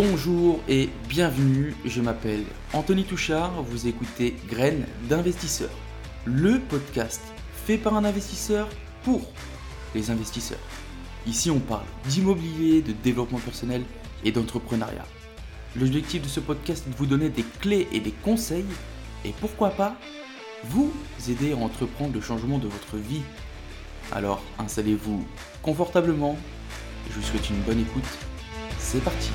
Bonjour et bienvenue, je m'appelle Anthony Touchard, vous écoutez Graines d'investisseurs, le podcast fait par un investisseur pour les investisseurs. Ici on parle d'immobilier, de développement personnel et d'entrepreneuriat. L'objectif de ce podcast est de vous donner des clés et des conseils et pourquoi pas vous aider à entreprendre le changement de votre vie. Alors installez-vous confortablement, je vous souhaite une bonne écoute, c'est parti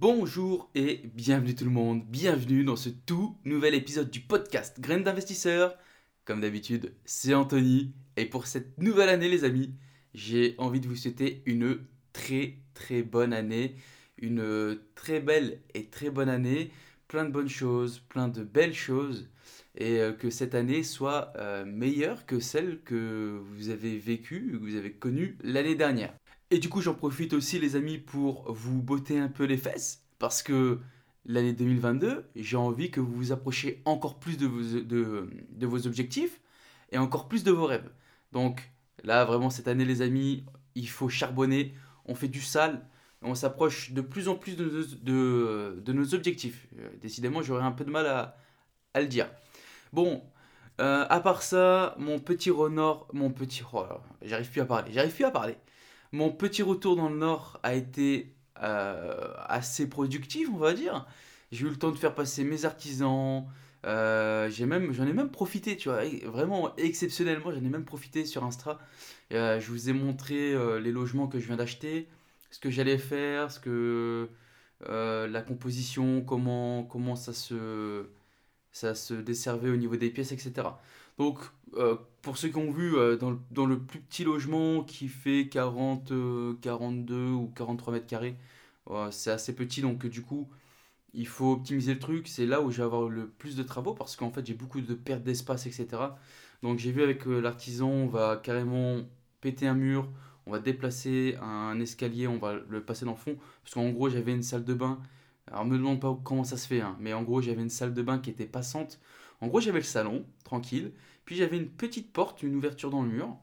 Bonjour et bienvenue tout le monde, bienvenue dans ce tout nouvel épisode du podcast Graines d'investisseurs. Comme d'habitude, c'est Anthony. Et pour cette nouvelle année les amis, j'ai envie de vous souhaiter une très très bonne année, une très belle et très bonne année, plein de bonnes choses, plein de belles choses. Et euh, que cette année soit euh, meilleure que celle que vous avez vécue, que vous avez connue l'année dernière. Et du coup, j'en profite aussi, les amis, pour vous botter un peu les fesses, parce que l'année 2022, j'ai envie que vous vous approchiez encore plus de vos, objectifs et encore plus de vos rêves. Donc là, vraiment, cette année, les amis, il faut charbonner, on fait du sale, on s'approche de plus en plus de nos objectifs. Euh, décidément, j'aurais un peu de mal à, à le dire. Bon, euh, à part ça, mon petit renard, mon petit... Oh j'arrive plus à parler, j'arrive plus à parler. Mon petit retour dans le Nord a été euh, assez productif, on va dire. J'ai eu le temps de faire passer mes artisans. Euh, j'ai même, j'en ai même profité, tu vois, vraiment exceptionnellement, j'en ai même profité sur Insta. Euh, je vous ai montré les logements que je viens d'acheter, ce que j'allais faire, ce que la composition, comment, comment ça se, ça se desservait au niveau des pièces, etc. Donc, euh, pour ceux qui ont vu, euh, dans, le, plus petit logement qui fait 40, 42 euh, ou 43 mètres carrés, c'est assez petit, donc du coup, il faut optimiser le truc. C'est là où je vais avoir le plus de travaux parce qu'en fait, j'ai beaucoup de pertes d'espace, etc. Donc, j'ai vu avec l'artisan, on va carrément péter un mur, on va déplacer un escalier, on va le passer dans le fond. Parce qu'en gros, j'avais une salle de bain. Alors, me demande pas comment ça se fait, hein, mais en gros, j'avais une salle de bain qui était passante. En gros, j'avais le salon, tranquille. Puis j'avais une petite porte, une ouverture dans le mur.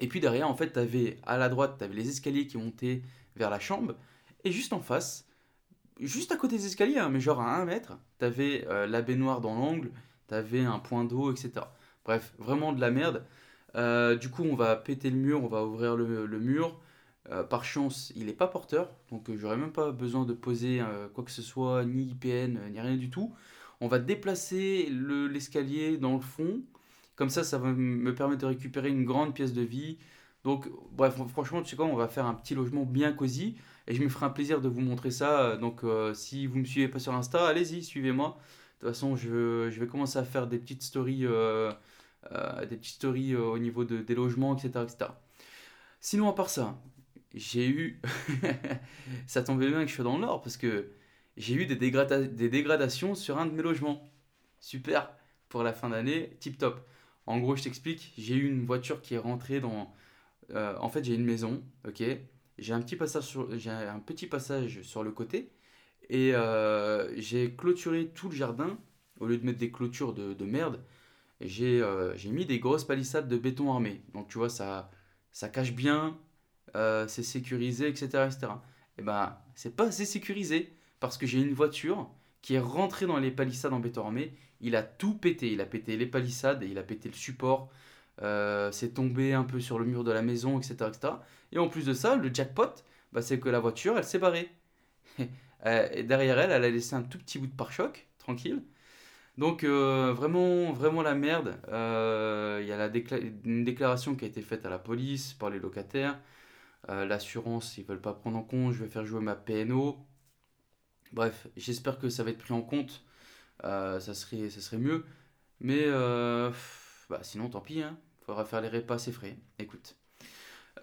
Et puis derrière, en fait, tu avais à la droite, tu avais les escaliers qui montaient vers la chambre. Et juste en face, juste à côté des escaliers, hein, mais genre à 1 mètre, tu avais euh, la baignoire dans l'angle, tu avais un point d'eau, etc. Bref, vraiment de la merde. Euh, du coup, on va péter le mur, on va ouvrir le, mur. Euh, par chance, il n'est pas porteur, donc j'aurais même pas besoin de poser quoi que ce soit, ni IPN, ni rien du tout. On va déplacer l'escalier dans le fond. Comme ça, ça va me permettre de récupérer une grande pièce de vie. Donc, bref, franchement, tu sais quoi, on va faire un petit logement bien cosy. Et je me ferai un plaisir de vous montrer ça. Donc, euh, si vous ne me suivez pas sur Insta, allez-y, suivez-moi. De toute façon, je, vais commencer à faire des petites stories, euh, euh, des petites au niveau de, des logements, etc., etc. Sinon, à part ça, j'ai eu. ça tombait bien que je sois dans le Nord parce que j'ai eu des dégradations sur un de mes logements. Super, pour la fin d'année, tip top. En gros, je t'explique, j'ai eu une voiture qui est rentrée dans... Euh, en fait, j'ai une maison, ok? J'ai un, petit passage sur... un petit passage sur le côté et euh, j'ai clôturé tout le jardin. Au lieu de mettre des clôtures de, de merde, j'ai euh, mis des grosses palissades de béton armé. Donc, tu vois, ça, ça cache bien, c'est sécurisé, etc. etc. Et ben, c'est pas assez sécurisé parce que j'ai une voiture qui est rentrée dans les palissades en béton armé il a tout pété. Il a pété les palissades, et il a pété le support, euh, c'est tombé un peu sur le mur de la maison, etc., etc. Et en plus de ça, le jackpot, bah, c'est que la voiture, elle s'est barrée. Euh, et derrière elle, elle a laissé un tout petit bout de pare-choc, tranquille. Donc euh, vraiment, vraiment la merde. Il y a une déclaration qui a été faite à la police par les locataires. L'assurance, ils veulent pas prendre en compte. Je vais faire jouer ma PNO. Bref, j'espère que ça va être pris en compte euh, ça, serait, mieux. Mais euh, bah, sinon, tant pis, hein. faudra faire les repas, c'est frais. Écoute.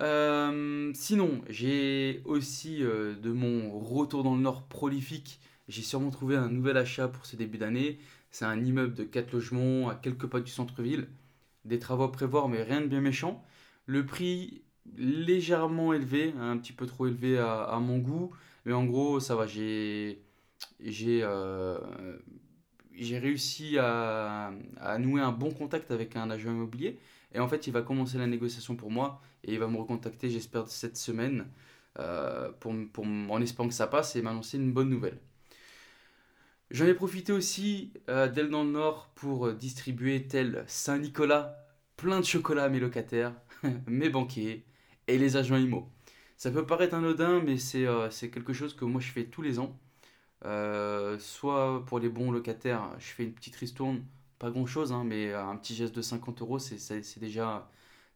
Euh, sinon, j'ai aussi de mon retour dans le Nord prolifique, j'ai sûrement trouvé un nouvel achat pour ce début d'année. C'est un immeuble de 4 logements à quelques pas du centre-ville. Des travaux à prévoir, mais rien de bien méchant. Le prix légèrement élevé, un petit peu trop élevé à mon goût. Mais en gros, ça va, j'ai j'ai réussi à, nouer un bon contact avec un agent immobilier Et en fait, il va commencer la négociation pour moi et il va me recontacter, j'espère, cette semaine euh, pour, pour, en espérant que ça passe et m'annoncer une bonne nouvelle. J'en ai profité aussi euh, d'elle dans le Nord pour euh, distribuer tel Saint-Nicolas plein de chocolat à mes locataires, mes banquiers et les agents IMO. Ça peut paraître anodin, mais c'est quelque chose que moi je fais tous les ans. soit pour les bons locataires, je fais une petite ristourne pas grand chose, hein, mais un petit geste de 50 euros, c'est déjà,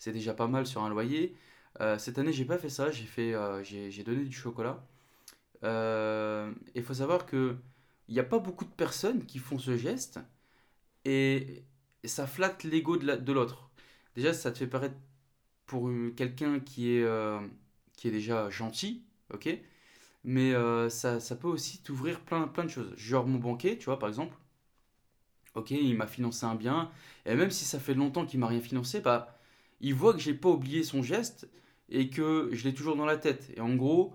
déjà pas mal sur un loyer. Euh, cette année, j'ai pas fait ça, j'ai euh, j'ai donné du chocolat. Euh, il faut savoir que il n'y a pas beaucoup de personnes qui font ce geste et ça flatte l'ego de l'autre. Déjà, ça te fait paraître pour quelqu'un qui est, qui est déjà gentil, ok Mais ça, ça, peut aussi t'ouvrir plein, plein de choses. Genre mon banquier, tu vois, par exemple ok, il m'a financé un bien, et même si ça fait longtemps qu'il m'a rien financé, bah, il voit que j'ai pas oublié son geste et que je l'ai toujours dans la tête. Et en gros,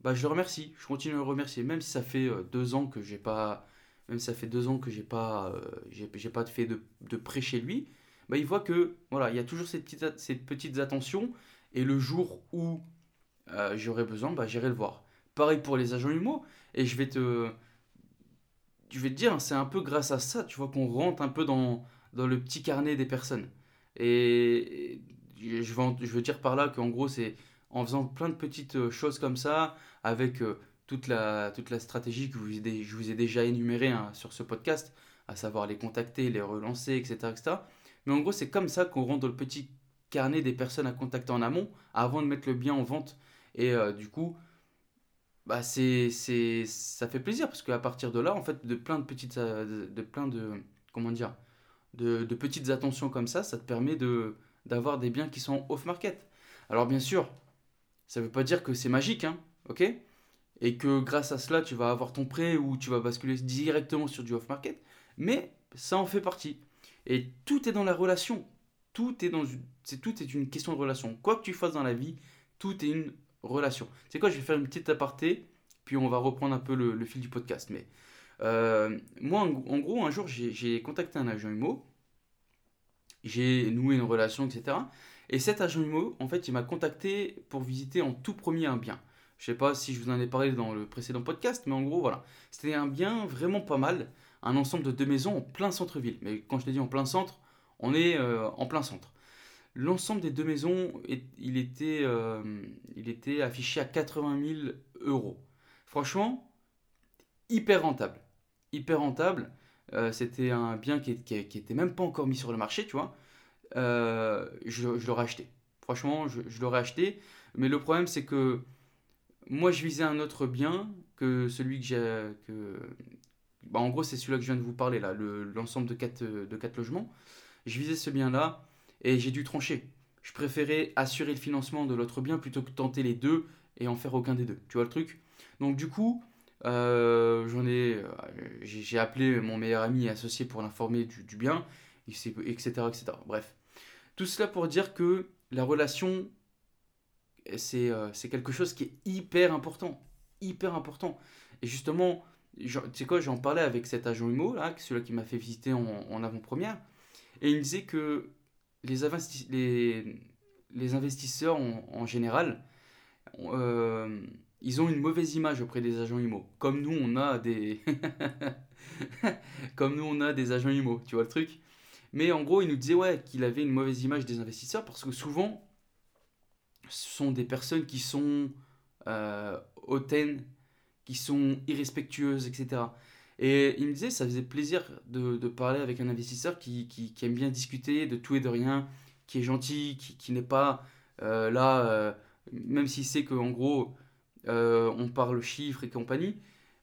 bah, je le remercie, je continue à le remercier, même si ça fait euh, deux ans que j'ai pas, même si ça fait deux ans que j'ai pas, euh, pas fait de, de, prêt chez lui, bah, il voit que voilà, il y a toujours ces petites, ces petites attentions, et le jour où euh, j'aurai besoin, bah, j'irai le voir. Pareil pour les agents humour, et je vais te, je vais te dire, c'est un peu grâce à ça, tu vois, qu'on rentre un peu dans, dans le petit carnet des personnes. Et je veux, je veux dire par là qu'en gros, c'est en faisant plein de petites euh, choses comme ça, avec euh, toute la, toute la stratégie que je vous ai déjà énumérée hein, sur ce podcast, à savoir les contacter, les relancer, etc. etc. Mais en gros, c'est comme ça qu'on rentre dans le petit carnet des personnes à contacter en amont, avant de mettre le bien en vente. Et euh, du coup, bah c'est, c'est, ça fait plaisir parce qu'à partir de là, en fait, de plein de petites, euh, de, plein de, comment dire, de, petites attentions comme ça, ça te permet de, d'avoir des biens qui sont off-market. Alors bien sûr, ça ne veut pas dire que c'est magique, hein, ok? Et que grâce à cela, tu vas avoir ton prêt ou tu vas basculer directement sur du off-market, mais ça en fait partie. Et tout est dans la relation. Tout est dans, c'est tout est une question de relation. Quoi que tu fasses dans la vie, tout est une relation. C'est quoi, je vais faire une petite aparté, puis on va reprendre un peu le, fil du podcast. Mais euh, moi, en, gros, un jour, j'ai contacté un agent IMO, j'ai noué une relation, etc. Et cet agent IMO, en fait, il m'a contacté pour visiter en tout premier un bien. Je sais pas si je vous en ai parlé dans le précédent podcast, mais en gros, voilà. C'était un bien vraiment pas mal, un ensemble de deux maisons en plein centre-ville. Mais quand je te dis en plein centre, on est euh, en plein centre. L'ensemble des deux maisons, il était, euh, il était affiché à 80 000 euros. Franchement, hyper rentable. Hyper rentable. Euh, c'était un bien qui, qui, était même pas encore mis sur le marché, tu vois. Euh, je, l'aurais acheté. Franchement, je, l'aurais acheté. Mais le problème, c'est que moi, je visais un autre bien que celui que j'ai. Que... Bah, en gros, c'est celui-là que je viens de vous parler, là, l'ensemble de quatre, de quatre logements. Je visais ce bien-là et j'ai dû trancher. Je préférais assurer le financement de l'autre bien plutôt que tenter les deux et en faire aucun des deux. Tu vois le truc? Donc du coup, euh, j'en ai, euh, j'ai appelé mon meilleur ami et associé pour l'informer du, bien, etc., etc. Bref, tout cela pour dire que la relation, c'est euh, quelque chose qui est hyper important, hyper important. Et justement, tu sais quoi, j'en parlais avec cet agent IMO là, celui qui m'a fait visiter en, en avant-première, et il me disait que les, investisseurs en, général, euh, ils ont une mauvaise image auprès des agents IMO. Comme nous, on a des... Comme nous, on a des agents IMO, tu vois le truc? Mais en gros, il nous disait ouais, qu'il avait une mauvaise image des investisseurs parce que souvent, ce sont des personnes qui sont euh, hautaines, qui sont irrespectueuses, etc. Et il me disait, ça faisait plaisir de, parler avec un investisseur qui, qui, qui, aime bien discuter de tout et de rien, qui est gentil, qui, qui n'est pas euh, là, euh, même s'il sait qu'en gros, euh, on parle chiffres et compagnie.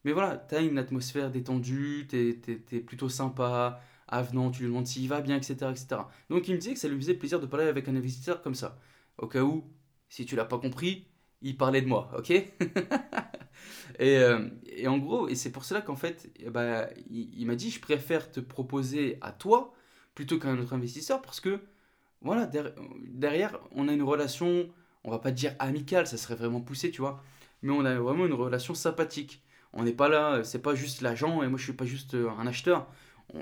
Mais voilà, tu as une atmosphère détendue, tu es, plutôt sympa, avenant, tu lui demandes s'il va bien, etc., etc. Donc il me disait que ça lui faisait plaisir de parler avec un investisseur comme ça. Au cas où, si tu l'as pas compris, il parlait de moi, ok? et, euh, et, en gros, et c'est pour cela qu'en fait, bah, il, m'a dit, je préfère te proposer à toi plutôt qu'à un autre investisseur parce que, voilà, derrière, on a une relation, on va pas dire amicale, ça serait vraiment poussé, tu vois, mais on a vraiment une relation sympathique. On n'est pas là, c'est pas juste l'agent et moi je suis pas juste un acheteur.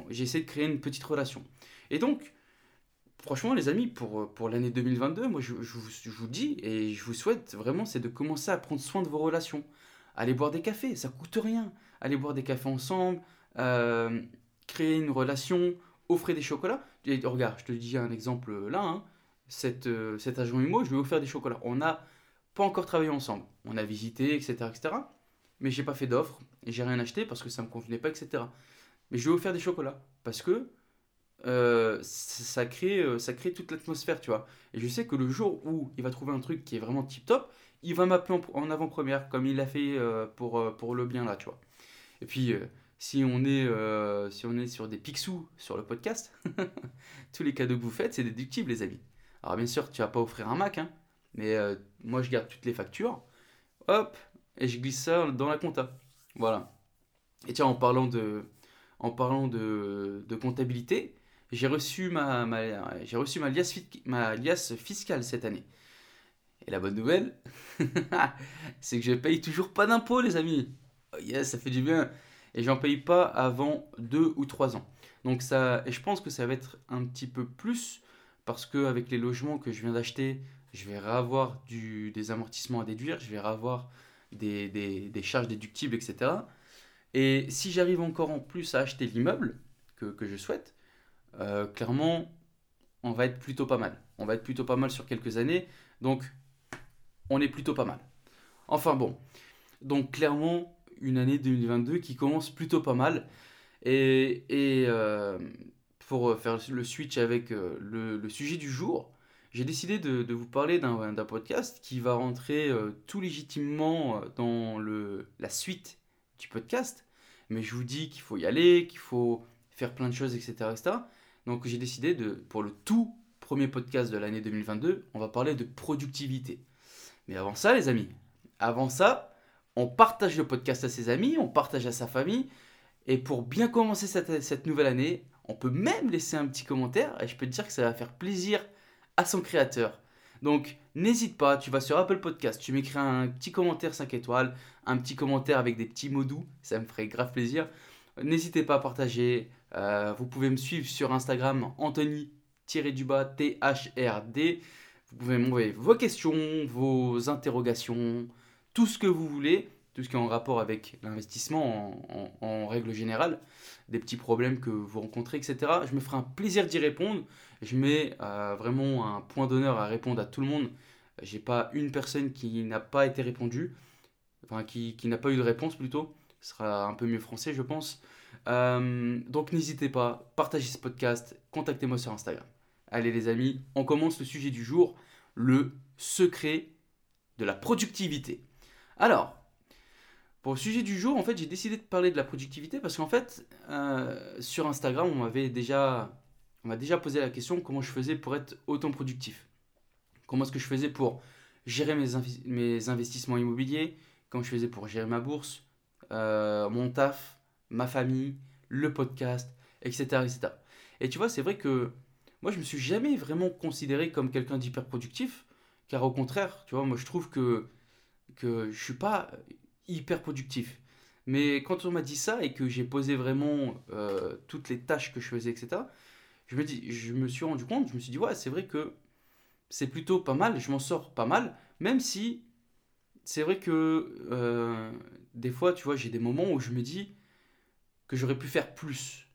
J'essaie de créer une petite relation. Et donc, franchement, les amis, pour, pour l'année 2022, moi, je, je, vous- je vous dis et je vous souhaite vraiment, c'est de commencer à prendre soin de vos relations. Allez boire des cafés, ça coûte rien. Allez boire des cafés ensemble, euh, créer une relation, offrez des chocolats. Et regarde, je te dis un exemple là, hein. cet, euh, cet agent je lui ai des chocolats. On n'a pas encore travaillé ensemble. On a visité, etc., etc. Mais j'ai pas fait d'offre j'ai rien acheté parce que ça me convenait pas, etc. Mais je lui ai des chocolats parce que euh, ça crée, euh, ça crée toute l'atmosphère, tu vois. Et je sais que le jour où il va trouver un truc qui est vraiment tip top, il va m'appeler en, avant-première, comme il l'a fait euh, pour, euh, pour le bien là, tu vois. Et puis, euh, si, on est, si on est sur des pixous sur le podcast, tous les cadeaux que vous faites, c'est déductible, les amis. Alors, bien sûr, tu vas pas offrir un Mac, hein, mais moi, je garde toutes les factures, hop, et je glisse ça dans la compta. Voilà. Et tiens, en parlant de, en parlant de, de comptabilité, j'ai reçu ma, reçu ma liasse, ma liasse fiscale cette année. Et la bonne nouvelle, c'est que je paye toujours pas d'impôts, les amis. Oh yes, ça fait du bien. Et j'en paye pas avant deux ou trois ans. Donc ça, et je pense que ça va être un petit peu plus parce que avec les logements que je viens d'acheter, je vais avoir des amortissements à déduire, je vais avoir des, charges déductibles, etc. Et si j'arrive encore en plus à acheter l'immeuble que, que je souhaite, euh, clairement, on va être plutôt pas mal. On va être plutôt pas mal sur quelques années. Donc, on est plutôt pas mal. Enfin bon. Donc, clairement, une année 2022 qui commence plutôt pas mal. Et, et, euh, pour faire le switch avec euh, le, sujet du jour, j'ai décidé de, vous parler d'un podcast qui va rentrer euh, tout légitimement euh, dans le, la suite du podcast. Mais je vous dis qu'il faut y aller, qu'il faut faire plein de choses, etc. etc. Donc j'ai décidé de, pour le tout premier podcast de l'année 2022, on va parler de productivité. Mais avant ça, les amis, avant ça, on partage le podcast à ses amis, on partage à sa famille. Et pour bien commencer cette, nouvelle année, on peut même laisser un petit commentaire et je peux te dire que ça va faire plaisir à son créateur. Donc n'hésite pas, tu vas sur Apple Podcast, tu m'écris un petit commentaire 5 étoiles, un petit commentaire avec des petits mots doux, ça me ferait grave plaisir. N'hésitez pas à partager. Euh, vous pouvez me suivre sur Instagram, Anthony-du-bas THRD. Vous pouvez m'envoyer vos questions, vos interrogations, tout ce que vous voulez, tout ce qui est en rapport avec l'investissement en, règle générale, des petits problèmes que vous rencontrez, etc. Je me ferai un plaisir d'y répondre. Je mets euh, vraiment un point d'honneur à répondre à tout le monde. J'ai pas une personne qui n'a pas été répondue, enfin qui, qui n'a pas eu de réponse plutôt. Ce sera un peu mieux français, je pense. Euh, donc n'hésitez pas, partagez ce podcast, contactez-moi sur Instagram. Allez les amis, on commence le sujet du jour, le secret de la productivité. Alors, pour le sujet du jour, en fait, j'ai décidé de parler de la productivité parce qu'en fait, euh, sur Instagram, on m'avait déjà, m'a déjà posé la question comment je faisais pour être autant productif. Comment est-ce que je faisais pour gérer mes investissements immobiliers, comment je faisais pour gérer ma bourse, euh, mon taf, ma famille, le podcast, etc., etc. Et tu vois, c'est vrai que moi, je me suis jamais vraiment considéré comme quelqu'un d'hyper productif, car au contraire, tu vois, moi, je trouve que que je suis pas hyper productif. Mais quand on m'a dit ça et que j'ai posé vraiment euh, toutes les tâches que je faisais, etc., je me, dis, je me suis rendu compte, je me suis dit, ouais, c'est vrai que c'est plutôt pas mal, je m'en sors pas mal, même si c'est vrai que euh, des fois, tu vois, j'ai des moments où je me dis que j'aurais pu faire plus.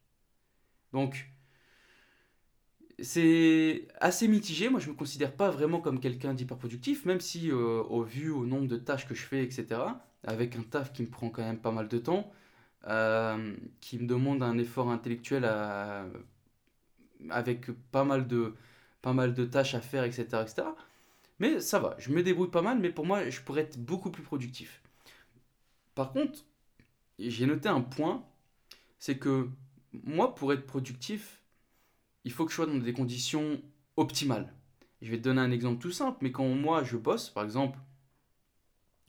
Donc, c'est assez mitigé. Moi, je me considère pas vraiment comme quelqu'un d'hyper productif, même si, euh, au vu au nombre de tâches que je fais, etc., avec un taf qui me prend quand même pas mal de temps, euh, qui me demande un effort intellectuel avec pas mal de, pas mal de tâches à faire, etc., etc. Mais ça va, je me débrouille pas mal, mais pour moi, je pourrais être beaucoup plus productif. Par contre, j'ai noté un point, c'est que moi, pour être productif, il faut que je sois dans des conditions optimales. Je vais te donner un exemple tout simple, mais quand moi je bosse, par exemple,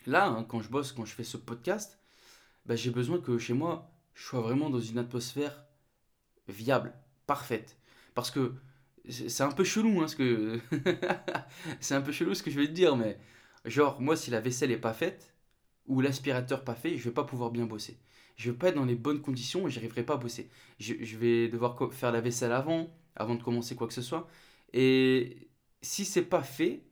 là, hein, quand je bosse, quand je fais ce podcast, bah, j'ai besoin que chez moi, je sois vraiment dans une atmosphère viable, parfaite. Parce que c'est un peu chelou, hein, ce que... c'est un peu chelou ce que je vais te dire, mais genre, moi, si la vaisselle est pas faite, ou l'aspirateur pas fait, je vais pas pouvoir bien bosser. Je vais pas être dans les bonnes conditions et j'arriverai pas à bosser. Je, vais devoir faire la vaisselle avant, avant de commencer quoi que ce soit. Et si c'est pas fait,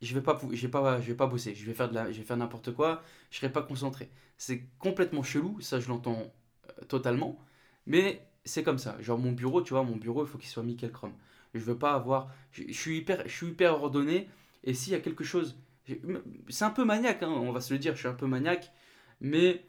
je vais pas, je vais pas, je vais pas bosser. Je vais faire je vais faire n'importe quoi. Je serai pas concentré. C'est complètement chelou. Ça, je l'entends euh, totalement. Mais c'est comme ça. Genre mon bureau, tu vois, mon bureau, il faut qu'il soit nickel chrome. Je veux pas avoir. Je, suis hyper, je suis hyper ordonné. Et s'il y a quelque chose, c'est un peu maniaque, hein, on va se le dire. Je suis un peu maniaque. Mais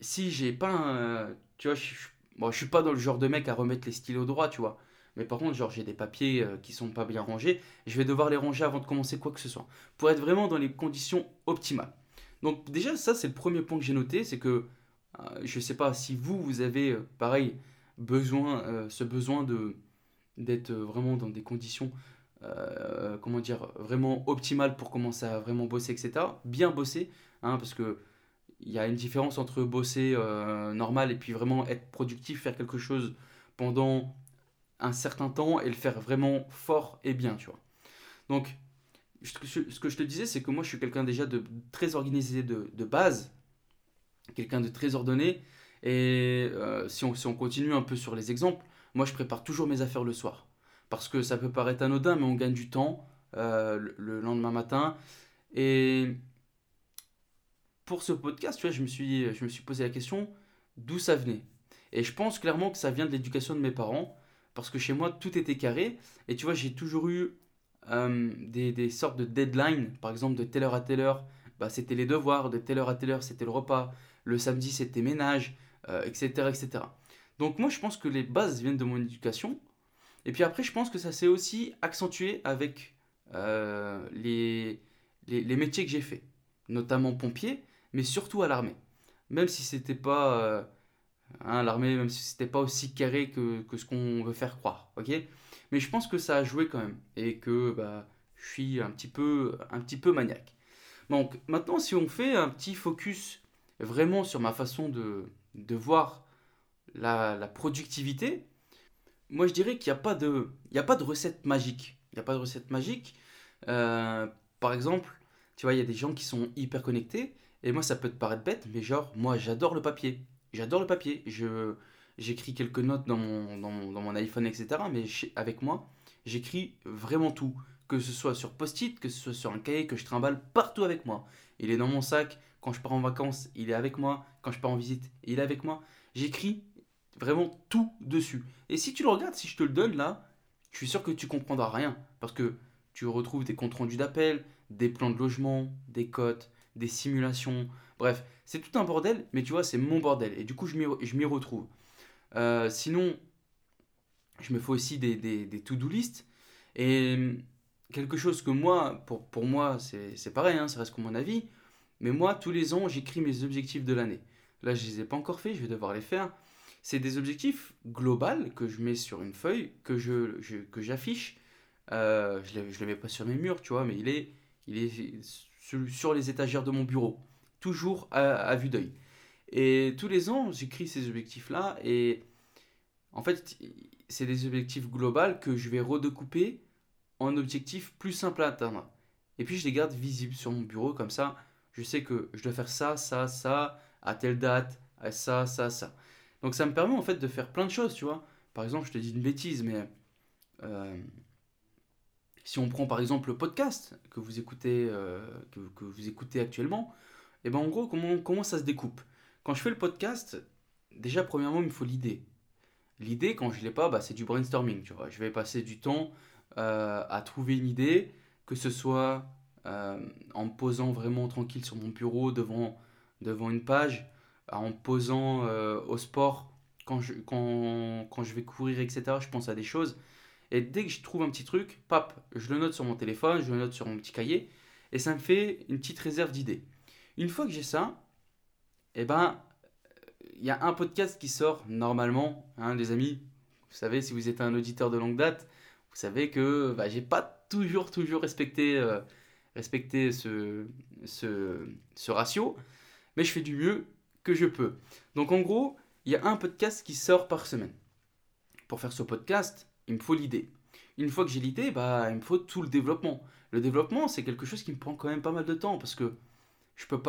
si j'ai pas un, tu vois, je, je, je suis pas dans le genre de mec à remettre les stylos droit, tu vois. Mais par contre, genre, j'ai des papiers euh, qui sont pas bien rangés. Je vais devoir les ranger avant de commencer quoi que ce soit. Pour être vraiment dans les conditions optimales. Donc, déjà, ça, c'est le premier point que j'ai noté. C'est que, euh, je sais pas si vous, vous avez, euh, pareil, besoin, ce besoin de d'être vraiment dans des conditions, comment dire, vraiment optimales pour commencer à vraiment bosser, etc. Bien bosser, hein, parce que il y a une différence entre bosser normal et puis vraiment être productif, faire quelque chose pendant un certain temps et le faire vraiment fort et bien, tu vois. Donc, ce que je te disais, c'est que moi, je suis quelqu'un déjà de très organisé de, de base, quelqu'un de très ordonné. Et euh, si, on, si on continue un peu sur les exemples, moi, je prépare toujours mes affaires le soir. Parce que ça peut paraître anodin, mais on gagne du temps euh, le, lendemain matin. Et pour ce podcast, tu vois, je me suis, je me suis posé la question d'où ça venait? Et je pense clairement que ça vient de l'éducation de mes parents parce que chez moi, tout était carré. Et tu vois, j'ai toujours eu euh, des, sortes de deadlines. Par exemple, de telle heure à telle heure, bah, c'était les devoirs. De telle heure à telle heure, c'était le repas. Le samedi, c'était ménage, etc., euh, etc. Donc moi, je pense que les bases viennent de mon éducation. Et puis après, je pense que ça s'est aussi accentué avec euh, les, les, métiers que j'ai fait. Notamment pompier, mais surtout à l'armée. Même si c'était pas Hein, l'armée, même si c'était pas aussi carré que, ce qu'on veut faire croire, ok? Mais je pense que ça a joué quand même et que bah, je suis un petit peu, un petit peu maniaque. Donc maintenant, si on fait un petit focus vraiment sur ma façon de, de voir la, productivité, moi je dirais qu'il n'y a, pas de, a pas de recette magique. Il n'y a pas de recette magique. Euh, par exemple, tu vois, il y a des gens qui sont hyper connectés et moi ça peut te paraître bête, mais genre, moi j'adore le papier. J'adore le papier. J'écris quelques notes dans mon, dans mon, dans mon iPhone, etc. Mais avec moi, j'écris vraiment tout. Que ce soit sur post-it, que ce soit sur un cahier que je trimballe partout avec moi. Il est dans mon sac. Quand je pars en vacances, il est avec moi. Quand je pars en visite, il est avec moi. J'écris vraiment tout dessus. Et si tu le regardes, si je te le donne là, je suis sûr que tu comprendras rien. Parce que tu retrouves des comptes rendus d'appel, des plans de logement, des cotes, des simulations. Bref, c'est tout un bordel, mais tu vois, c'est mon bordel. Et du coup, je m'y retrouve. Euh, sinon, je me fais aussi des, to-do list. Et quelque chose que moi, pour, moi, c'est pareil, hein, ça reste mon avis. Mais moi, tous les ans, j'écris mes objectifs de l'année. Là, je ne les ai pas encore faits, je vais devoir les faire. C'est des objectifs globaux que je mets sur une feuille, que. Je, que j'affiche. Euh, je ne le mets pas sur mes murs, tu vois, mais il est, il est sur les étagères de mon bureau, toujours à, vue d'œil. Et tous les ans, j'écris ces objectifs-là, et en fait, c'est des objectifs globaux que je vais redécouper en objectifs plus simples à atteindre. Et puis je les garde visibles sur mon bureau, comme ça, je sais que je dois faire ça, ça, ça, à telle date, à ça, ça, ça. Donc ça me permet en fait de faire plein de choses, tu vois. Par exemple, je te dis une bêtise, mais euh, si on prend par exemple le podcast que vous écoutez, euh, que, vous écoutez actuellement, et eh ben en gros, comment, comment ça se découpe? Quand je fais le podcast, déjà, premièrement, il me faut l'idée. L'idée, quand je ne l'ai pas, bah, c'est du brainstorming. Tu vois. Je vais passer du temps euh, à trouver une idée, que ce soit euh, en me posant vraiment tranquille sur mon bureau devant, devant une page, en me posant au sport quand je, quand, quand je vais courir, etc. Je pense à des choses. Et dès que je trouve un petit truc, pap, je le note sur mon téléphone, je le note sur mon petit cahier, et ça me fait une petite réserve d'idées. Une fois que j'ai ça, eh ben, il y a un podcast qui sort normalement, hein, les amis. Vous savez, si vous êtes un auditeur de longue date, vous savez que bah, j'ai pas toujours, toujours respecté, euh, ce, ce, ce ratio, mais je fais du mieux que je peux. Donc en gros, il y a un podcast qui sort par semaine. Pour faire ce podcast, il me faut l'idée. Une fois que j'ai l'idée, bah, il me faut tout le développement. Le développement, c'est quelque chose qui me prend quand même pas mal de temps parce que je peux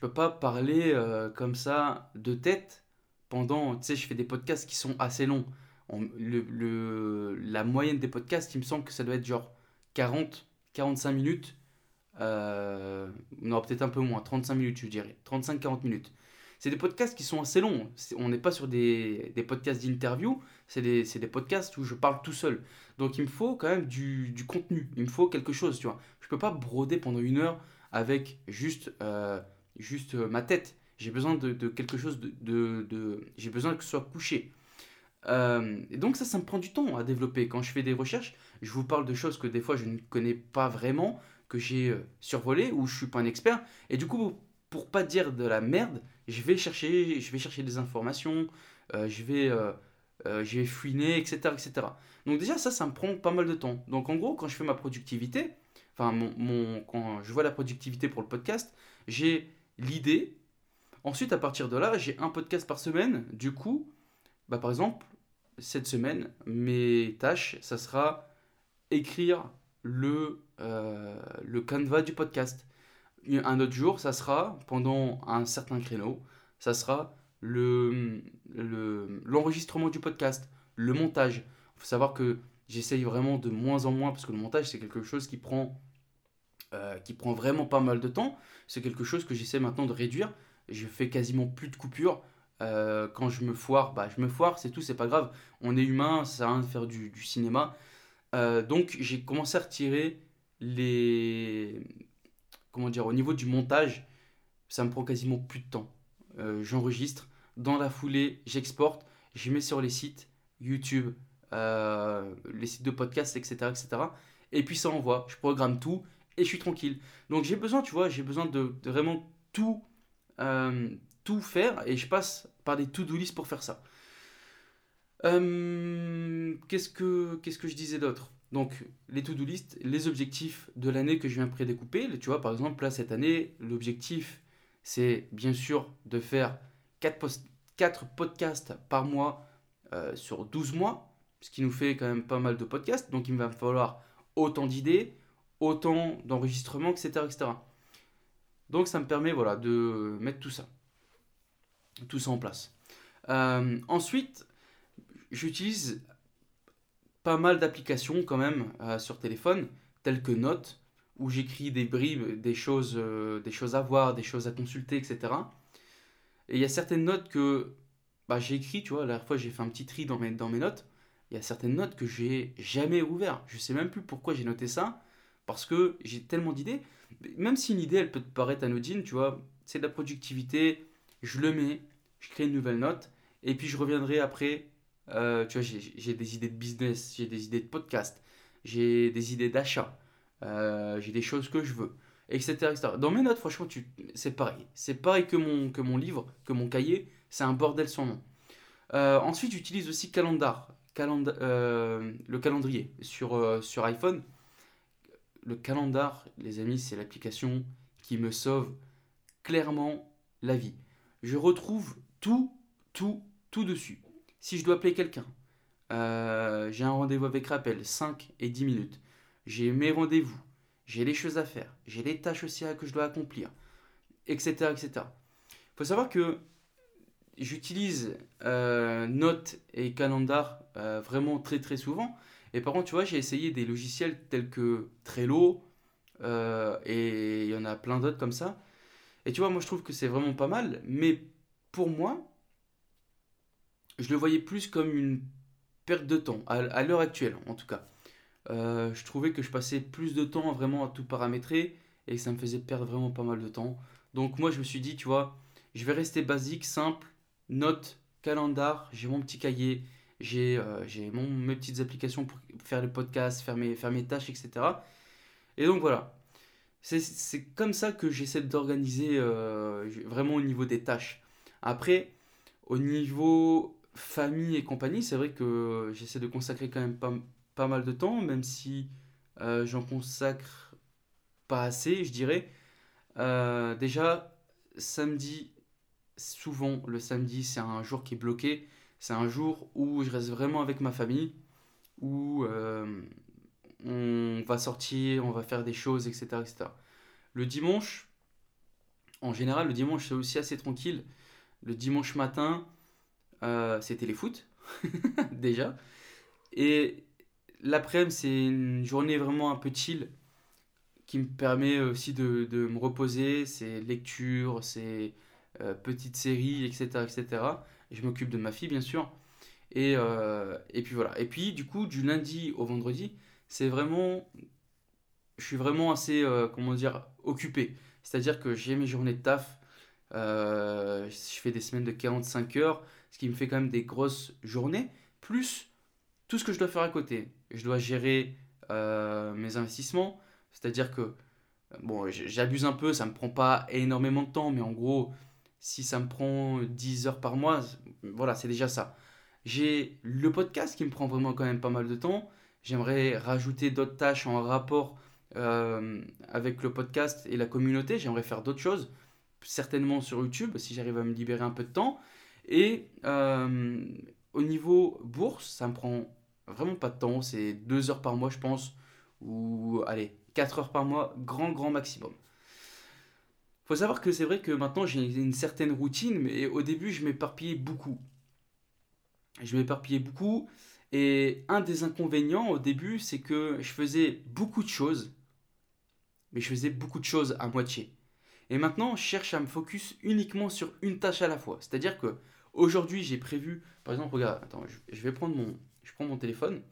peux pas parler euh, comme ça de tête pendant. Tu sais, je fais des podcasts qui sont assez longs. la moyenne des podcasts, il me semble que ça doit être genre 40, 45 minutes. Euh, non, peut-être un peu moins, 35 minutes, je dirais. 35-40 minutes. C'est des podcasts qui sont assez longs. On n'est pas sur des, des podcasts d'interview, c'est des, des, podcasts où je parle tout seul. Donc il me faut quand même du, du, contenu, il me faut quelque chose, tu vois. Je peux pas broder pendant une heure avec juste, euh, juste euh, ma tête. J'ai besoin de, de, quelque chose de... de J'ai besoin que ce soit couché. Euh, et donc ça, ça me prend du temps à développer. Quand je fais des recherches, je vous parle de choses que des fois je ne connais pas vraiment, que j'ai euh, survolé ou je suis pas un expert. Et du coup, pour pas dire de la merde, je vais chercher, je vais chercher des informations, euh, je vais, je vais fouiner, etc., etc. Donc déjà ça, ça me prend pas mal de temps. Donc en gros, quand je fais ma productivité, enfin mon, quand je vois la productivité pour le podcast, j'ai l'idée. Ensuite, à partir de là, j'ai un podcast par semaine. Du coup, bah, par exemple, cette semaine, mes tâches, ça sera écrire le, euh, le canevas du podcast. Un autre jour, ça sera, pendant un certain créneau, ça sera le, l'enregistrement du podcast, le montage. Il faut savoir que j'essaye vraiment de moins en moins, parce que le montage, c'est quelque chose qui prend, euh, qui prend vraiment pas mal de temps. C'est quelque chose que j'essaie maintenant de réduire. Je fais quasiment plus de coupures. Euh, quand je me foire, bah, je me foire, c'est tout, c'est pas grave. On est humain, ça sert à rien de faire du, du cinéma. Euh, donc j'ai commencé à retirer les... Comment dire Au niveau du montage, ça me prend quasiment plus de temps. Euh, j'enregistre, dans la foulée, j'exporte, je mets sur les sites YouTube, les sites de podcast, etc., etc. Et puis ça envoie, je programme tout et je suis tranquille. Donc j'ai besoin, tu vois, j'ai besoin de, vraiment tout tout faire et je passe par des to-do list pour faire ça. Euh, qu'est-ce que qu'est-ce que je disais d'autre? Donc les to-do list, les objectifs de l'année que je viens prédécouper. Tu vois, par exemple, là cette année, l'objectif c'est bien sûr de faire 4, 4 podcasts par mois euh, sur 12 mois, ce qui nous fait quand même pas mal de podcasts. Donc il va falloir autant d'idées, autant d'enregistrements, etc., etc. Donc ça me permet voilà, de mettre tout ça tout ça en place. Euh, ensuite, j'utilise pas mal d'applications quand même euh, sur téléphone, telles que Notes, où j'écris des bribes, des choses, euh, des choses à voir, des choses à consulter, etc. Et il y a certaines notes que bah, j'ai écrit, tu vois, la dernière fois j'ai fait un petit tri dans mes, dans mes notes. Il y a certaines notes que j'ai jamais ouvert. Je sais même plus pourquoi j'ai noté ça, parce que j'ai tellement d'idées. Même si une idée, elle peut te paraître anodine, tu vois, c'est de la productivité, je le mets, je crée une nouvelle note, et puis je reviendrai après. Euh, tu vois, j'ai des idées de business, j'ai des idées de podcast, j'ai des idées d'achat, euh, j'ai des choses que je veux, etc. etc. Dans mes notes, franchement, c'est pareil. C'est pareil que mon, que mon livre, que mon cahier, c'est un bordel sans nom. Euh, ensuite, j'utilise aussi Calendar, le calendrier sur, sur iPhone. Le Calendar, les amis, c'est l'application qui me sauve clairement la vie. Je retrouve tout, tout, tout dessus. Si je dois appeler quelqu'un, euh, j'ai un rendez-vous avec rappel, 5 et 10 minutes. J'ai mes rendez-vous, j'ai les choses à faire, j'ai les tâches aussi que je dois accomplir, etc. etc. Faut savoir que j'utilise euh, Note et Calendar euh, vraiment très très souvent. Et par contre, tu vois, j'ai essayé des logiciels tels que Trello, et il y en a plein d'autres comme ça. Et tu vois, moi je trouve que c'est vraiment pas mal, mais pour moi, je le voyais plus comme une perte de temps, à, l'heure actuelle en tout cas. Euh, je trouvais que je passais plus de temps vraiment à tout paramétrer et ça me faisait perdre vraiment pas mal de temps. Donc moi je me suis dit, tu vois, je vais rester basique, simple, note, calendar, j'ai mon petit cahier, j'ai euh, mes petites applications pour faire le podcast, faire mes, faire mes tâches, etc. Et donc voilà, c'est comme ça que j'essaie d'organiser euh, vraiment au niveau des tâches. Après, au niveau famille et compagnie, c'est vrai que j'essaie de consacrer quand même pas, pas mal de temps, même si euh, j'en consacre pas assez, je dirais. Euh, déjà, samedi, souvent le samedi, c'est un jour qui est bloqué. C'est un jour où je reste vraiment avec ma famille, où on va sortir, on va faire des choses, etc. etc. Le dimanche, en général, le dimanche c'est aussi assez tranquille. Le dimanche matin, euh, c'était les foot. déjà. Et l'après-midi, c'est une journée vraiment un peu chill qui me permet aussi de, de me reposer. C'est lecture, c'est euh, petites séries, etc. etc. Et je m'occupe de ma fille, bien sûr. Et, euh, et puis voilà. Et puis, du coup, du lundi au vendredi, c'est vraiment. Je suis vraiment assez, euh, comment dire, occupé. C'est-à-dire que j'ai mes journées de taf. je fais des semaines de 45 heures, ce qui me fait quand même des grosses journées. Plus tout ce que je dois faire à côté. Je dois gérer mes investissements. C'est-à-dire que, bon, j'abuse un peu, ça me prend pas énormément de temps, mais en gros, si ça me prend 10 heures par mois, voilà, c'est déjà ça. J'ai le podcast qui me prend vraiment quand même pas mal de temps. J'aimerais rajouter d'autres tâches en rapport euh, avec le podcast et la communauté. J'aimerais faire d'autres choses, certainement sur YouTube, si j'arrive à me libérer un peu de temps. Et euh, au niveau bourse, ça me prend vraiment pas de temps. C'est 2 heures par mois, je pense, ou allez, 4 heures par mois, grand, grand maximum faut savoir que c'est vrai que maintenant j'ai une certaine routine, mais au début je m'éparpillais beaucoup. Je m'éparpillais beaucoup. Et un des inconvénients au début, c'est que je faisais beaucoup de choses, mais je faisais beaucoup de choses à moitié. Et maintenant, je cherche à me focus uniquement sur une tâche à la fois. C'est-à-dire que aujourd'hui, j'ai prévu, par exemple, regarde, attends, je vais prendre mon, je prends mon téléphone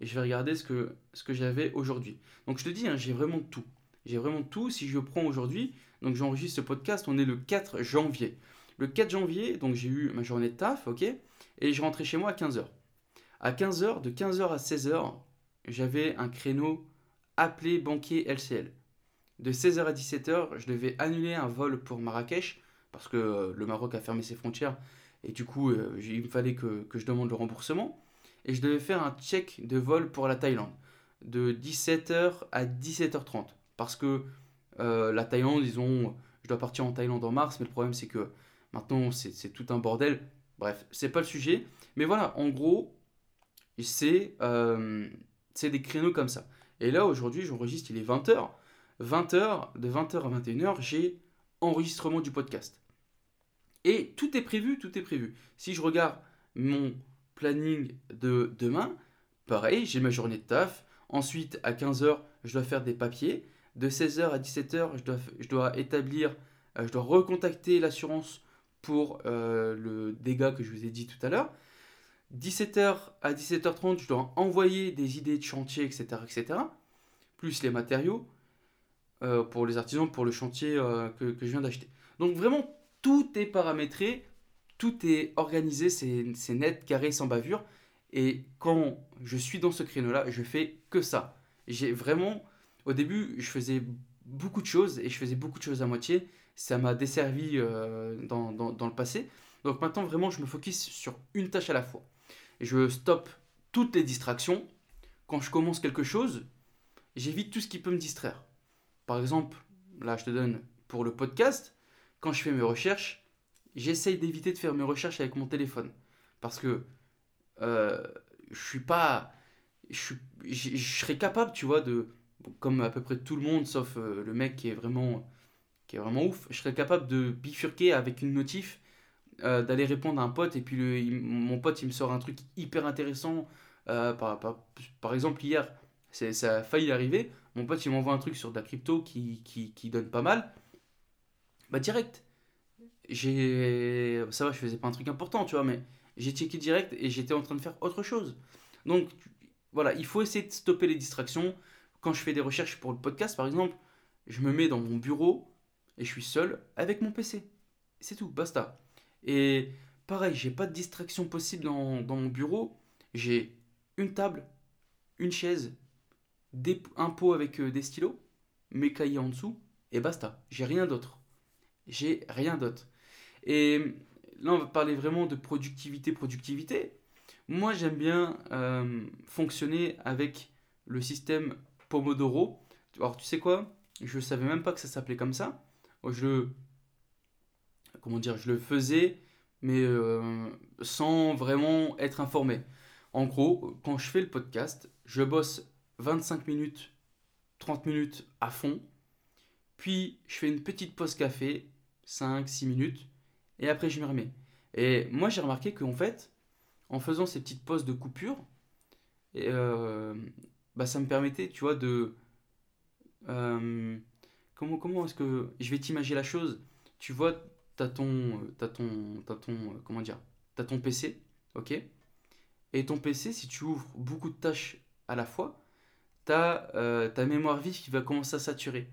et je vais regarder ce que, ce que j'avais aujourd'hui. Donc je te dis, hein, j'ai vraiment tout. J'ai vraiment tout. Si je prends aujourd'hui, donc j'enregistre ce podcast, on est le 4 janvier. Le 4 janvier, donc j'ai eu ma journée de taf, ok Et je rentrais chez moi à 15h. À 15h, de 15h à 16h, j'avais un créneau appelé banquier LCL. De 16h à 17h, je devais annuler un vol pour Marrakech, parce que le Maroc a fermé ses frontières, et du coup, euh, il me fallait que, je demande le remboursement. Et je devais faire un check de vol pour la Thaïlande, de 17h à 17h30, parce que euh, la Thaïlande, ils ont. Je dois partir en Thaïlande en mars, mais le problème c'est que maintenant c'est tout un bordel. Bref, c'est pas le sujet. Mais voilà, en gros, c'est euh, des créneaux comme ça. Et là, aujourd'hui, j'enregistre, il est 20h. 20h, de 20h à 21h, j'ai enregistrement du podcast. Et tout est prévu, tout est prévu. Si je regarde mon planning de demain, pareil, j'ai ma journée de taf. Ensuite, à 15h, je dois faire des papiers. De 16h à 17h, je dois, je dois établir, euh, je dois recontacter l'assurance pour euh, le dégât que je vous ai dit tout à l'heure. 17h à 17h30, je dois envoyer des idées de chantier, etc. etc. plus les matériaux euh, pour les artisans, pour le chantier que, que, je viens d'acheter. Donc vraiment, tout est paramétré, tout est organisé, c'est net, carré, sans bavure. Et quand je suis dans ce créneau-là, je fais que ça. J'ai vraiment au début, je faisais beaucoup de choses et je faisais beaucoup de choses à moitié. Ça m'a desservi euh, dans, le passé. Donc maintenant, vraiment, je me focus sur une tâche à la fois. Et je stoppe toutes les distractions. Quand je commence quelque chose, j'évite tout ce qui peut me distraire. Par exemple, là, je te donne pour le podcast, quand je fais mes recherches, j'essaye d'éviter de faire mes recherches avec mon téléphone. Parce que euh, je suis pas. Je, je serais capable, tu vois, de, comme à peu près tout le monde, sauf euh, le mec qui est vraiment qui est vraiment ouf, je serais capable de bifurquer avec une notif, euh, d'aller répondre à un pote, et puis le, mon pote il me sort un truc hyper intéressant. Par, par, exemple, hier, ça a failli arriver, mon pote il m'envoie un truc sur de la crypto qui, qui donne pas mal. Bah, direct. J'ai. Ça va, je faisais pas un truc important, tu vois, mais j'ai checké direct et j'étais en train de faire autre chose. Donc, voilà, il faut essayer de stopper les distractions quand je fais des recherches pour le podcast, par exemple, je me mets dans mon bureau et je suis seul avec mon PC. C'est tout, basta. Et pareil, j'ai pas de distraction possible dans, mon bureau. J'ai une table, une chaise, un pot avec euh, des stylos, mes cahiers en dessous, et basta. J'ai rien d'autre. J'ai rien d'autre. Et là, on va parler vraiment de productivité, productivité. Moi, j'aime bien euh, fonctionner avec le système Pomodoro. Alors, tu sais quoi? Je savais même pas que ça s'appelait comme ça. Je Comment dire Je le faisais, mais euh, sans vraiment être informé. En gros, quand je fais le podcast, je bosse 25 minutes, 30 minutes à fond. Puis, je fais une petite pause café, 5-6 minutes. Et après, je me remets. Et moi, j'ai remarqué qu'en fait, en faisant ces petites pauses de coupure, et, euh, bah, ça me permettait, tu vois, de... euh, comment comment est-ce que... Je vais t'imaginer la chose. Tu vois, t'as ton... T'as ton... T'as ton... Comment dire? T'as ton PC, ok? Et ton PC, si tu ouvres beaucoup de tâches à la fois, t'as euh, ta mémoire vive qui va commencer à saturer.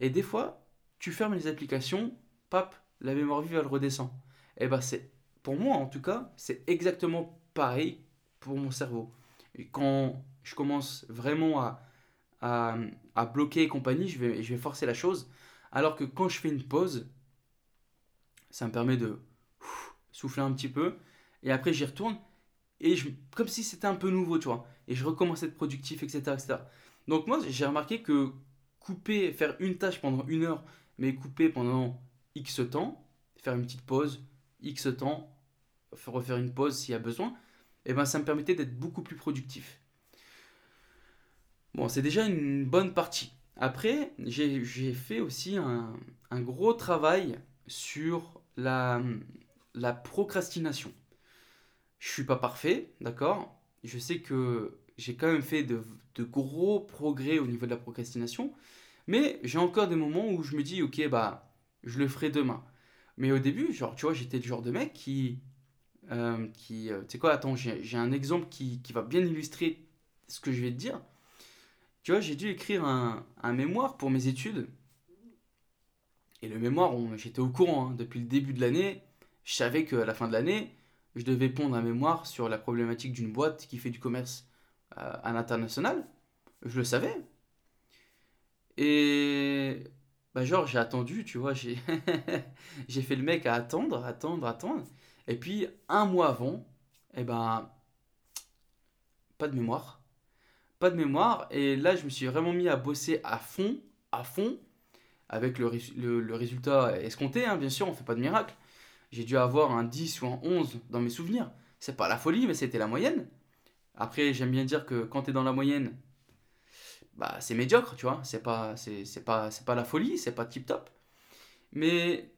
Et des fois, tu fermes les applications, pap, la mémoire vive, elle redescend. Et ben c'est, pour moi en tout cas, c'est exactement pareil pour mon cerveau. Et quand je commence vraiment à, à, bloquer et compagnie, je vais, je vais forcer la chose. Alors que quand je fais une pause, ça me permet de ouf, souffler un petit peu. Et après, j'y retourne. Et je, comme si c'était un peu nouveau, tu vois. Et je recommence à être productif, etc. etc. Donc moi, j'ai remarqué que couper, faire une tâche pendant une heure, mais couper pendant X temps, faire une petite pause, X temps, refaire une pause s'il y a besoin, et ben ça me permettait d'être beaucoup plus productif. Bon, c'est déjà une bonne partie. Après, j'ai j'ai fait aussi un, un gros travail sur la, la procrastination. Je suis pas parfait, d'accord? Je sais que j'ai quand même fait de, de gros progrès au niveau de la procrastination, mais j'ai encore des moments où je me dis, ok, bah, je le ferai demain. Mais au début, genre, tu vois, j'étais le genre de mec qui, euh, qui, euh, tu sais quoi, attends, j'ai un exemple qui, qui va bien illustrer ce que je vais te dire. Tu vois, j'ai dû écrire un, un mémoire pour mes études, et le mémoire, j'étais au courant, hein, depuis le début de l'année, je savais qu'à la fin de l'année, je devais pondre un mémoire sur la problématique d'une boîte qui fait du commerce euh, à l'international. Je le savais. Et bah genre j'ai attendu, tu vois, j'ai j'ai fait le mec à attendre, attendre, attendre. Et puis un mois avant, eh ben pas de mémoire, pas de mémoire. Et là je me suis vraiment mis à bosser à fond, à fond, avec le, le, le résultat escompté, hein, bien sûr, on fait pas de miracle. J'ai dû avoir un 10 ou un 11 dans mes souvenirs. C'est pas la folie, mais c'était la moyenne. Après, j'aime bien dire que quand tu es dans la moyenne, bah c'est médiocre, tu vois. C'est pas, c'est, c'est pas, c'est pas la folie, c'est pas tip top. Mais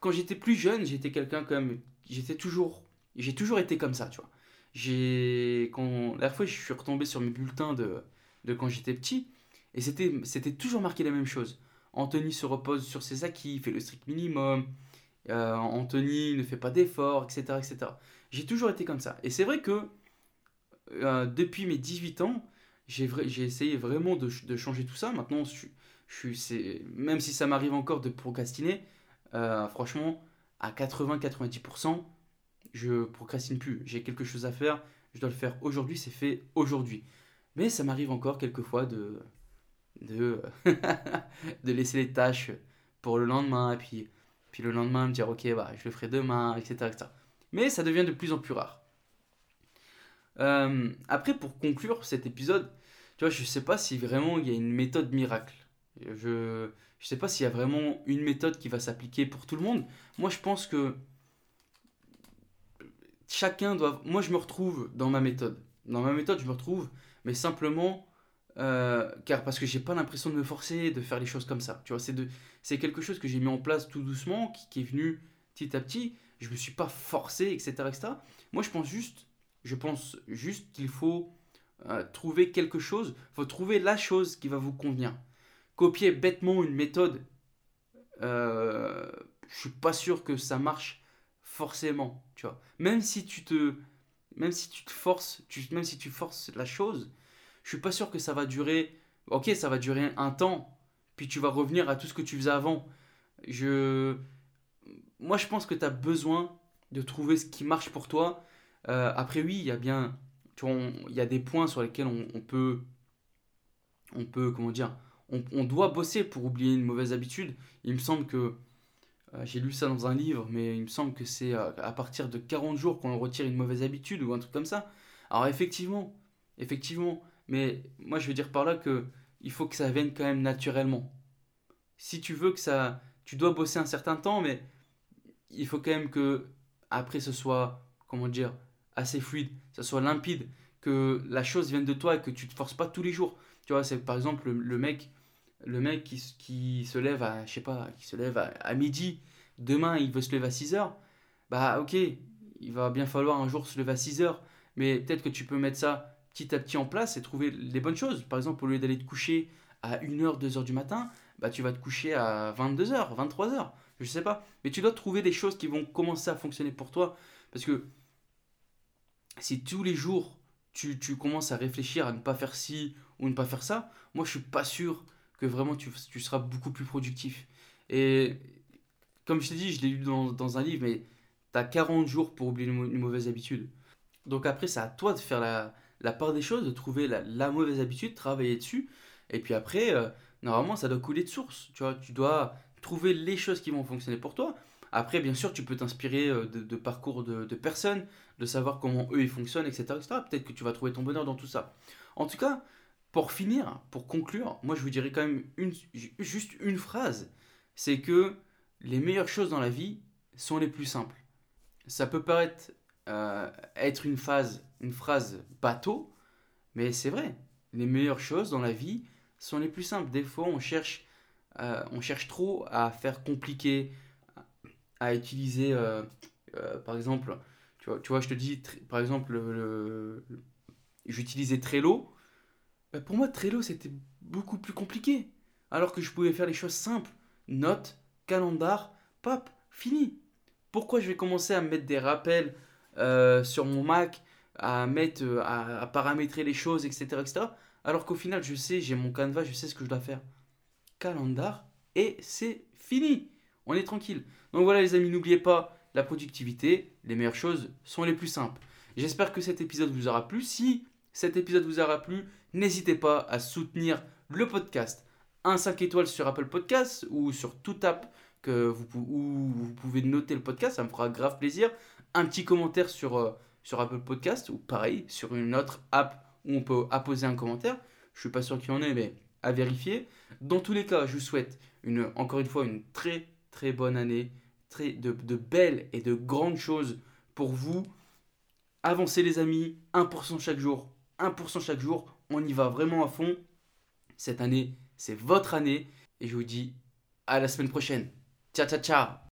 quand j'étais plus jeune, j'étais quelqu'un comme, j'étais toujours, j'ai toujours été comme ça, tu vois. J'ai, quand la dernière fois, je suis retombé sur mes bulletins de, de quand j'étais petit, et c'était, c'était toujours marqué la même chose. Anthony se repose sur ses acquis, fait le strict minimum. euh, Anthony ne fait pas d'efforts, etc., etc. J'ai toujours été comme ça. Et c'est vrai que euh, depuis mes 18 ans, j'ai essayé vraiment de, de changer tout ça. Maintenant, je, je suis, même si ça m'arrive encore de procrastiner, euh, franchement, à 80-90%, je procrastine plus. J'ai quelque chose à faire, je dois le faire aujourd'hui, c'est fait aujourd'hui. Mais ça m'arrive encore quelquefois de, de, de laisser les tâches pour le lendemain, et puis, puis le lendemain me dire, ok, bah, je le ferai demain, etc., etc. Mais ça devient de plus en plus rare. Euh, après, pour conclure cet épisode, tu vois, je sais pas si vraiment il y a une méthode miracle. Je, je sais pas s'il y a vraiment une méthode qui va s'appliquer pour tout le monde. Moi, je pense que chacun doit. Moi, je me retrouve dans ma méthode. Dans ma méthode, je me retrouve, mais simplement euh, car parce que j'ai pas l'impression de me forcer de faire les choses comme ça. Tu vois, c'est de, c'est quelque chose que j'ai mis en place tout doucement, qui, qui est venu petit à petit. Je me suis pas forcé, etc., etc. Moi, je pense juste, je pense juste qu'il faut euh, trouver quelque chose. faut trouver la chose qui va vous convenir. Copier bêtement une méthode, euh, je suis pas sûr que ça marche forcément. Tu vois, même si tu te, même si tu forces, même si tu forces la chose je suis pas sûr que ça va durer. Ok, ça va durer un temps, puis tu vas revenir à tout ce que tu faisais avant. Je, moi, je pense que tu as besoin de trouver ce qui marche pour toi. Euh, après, oui, il y a bien, tu vois, il y a des points sur lesquels on, peut, on peut, comment dire, on, on doit bosser pour oublier une mauvaise habitude. Il me semble que euh, j'ai lu ça dans un livre, mais il me semble que c'est euh, à partir de 40 jours qu'on retire une mauvaise habitude ou un truc comme ça. Alors effectivement, effectivement, mais moi je veux dire par là que il faut que ça vienne quand même naturellement. Si tu veux que ça, tu dois bosser un certain temps, mais il faut quand même que après ce soit, comment dire, assez fluide, ça soit limpide, que la chose vienne de toi et que tu te forces pas tous les jours. Tu vois, c'est par exemple le, mec, le mec qui, se lève à, je sais pas, qui se lève à, à midi, demain il veut se lever à 6 heures, bah ok, il va bien falloir un jour se lever à 6 heures. Mais peut-être que tu peux mettre ça petit à petit en place et trouver les bonnes choses. Par exemple, au lieu d'aller te coucher à 1h, 2h du matin, bah, tu vas te coucher à 22h, 23h. Je sais pas. Mais tu dois trouver des choses qui vont commencer à fonctionner pour toi. Parce que si tous les jours tu, tu commences à réfléchir à ne pas faire ci ou ne pas faire ça, moi je suis pas sûr que vraiment tu, tu seras beaucoup plus productif. Et comme je t'ai dit, je l'ai lu dans, dans, un livre, mais tu as 40 jours pour oublier une, mauvaise habitude. Donc après, c'est à toi de faire la, la part des choses, de trouver la, la, mauvaise habitude, travailler dessus. Et puis après, euh, normalement, ça doit couler de source. Tu vois, tu dois trouver les choses qui vont fonctionner pour toi. Après, bien sûr, tu peux t'inspirer euh, de, parcours de, personnes, de savoir comment eux ils fonctionnent, etc. etc. Peut-être que tu vas trouver ton bonheur dans tout ça. En tout cas, pour finir, pour conclure, moi je vous dirais quand même une, juste une phrase. C'est que les meilleures choses dans la vie sont les plus simples. Ça peut paraître euh, être une, phase, une phrase bateau, mais c'est vrai. Les meilleures choses dans la vie sont les plus simples. Des fois, on cherche, euh, on cherche trop à faire compliqué, à utiliser, euh, par exemple, tu vois, tu vois, je te dis, par exemple, le, j'utilisais Trello. Bah, pour moi, Trello, c'était beaucoup plus compliqué. Alors que je pouvais faire les choses simples. Note, calendar, pop, fini. Pourquoi je vais commencer à mettre des rappels euh, sur mon Mac, à mettre, à, paramétrer les choses, etc., etc. Alors qu'au final, je sais, j'ai mon canevas, je sais ce que je dois faire. Calendar, et c'est fini. On est tranquille. Donc voilà les amis, n'oubliez pas la productivité, les meilleures choses sont les plus simples. J'espère que cet épisode vous aura plu. Si cet épisode vous aura plu, n'hésitez pas à soutenir le podcast. Un 5 étoiles sur Apple Podcast ou sur toute app que vous, où vous pouvez noter le podcast, ça me fera grave plaisir. Un petit commentaire sur, euh, Apple Podcast ou pareil sur une autre app où on peut apposer un commentaire. Je suis pas sûr qu'il y en ait, mais à vérifier. Dans tous les cas, je vous souhaite une, encore une fois une très très bonne année, de, de belles et de grandes choses pour vous. Avancez les amis, 1% chaque jour, 1% chaque jour, on y va vraiment à fond. Cette année, c'est votre année et je vous dis à la semaine prochaine. Ciao, ciao, ciao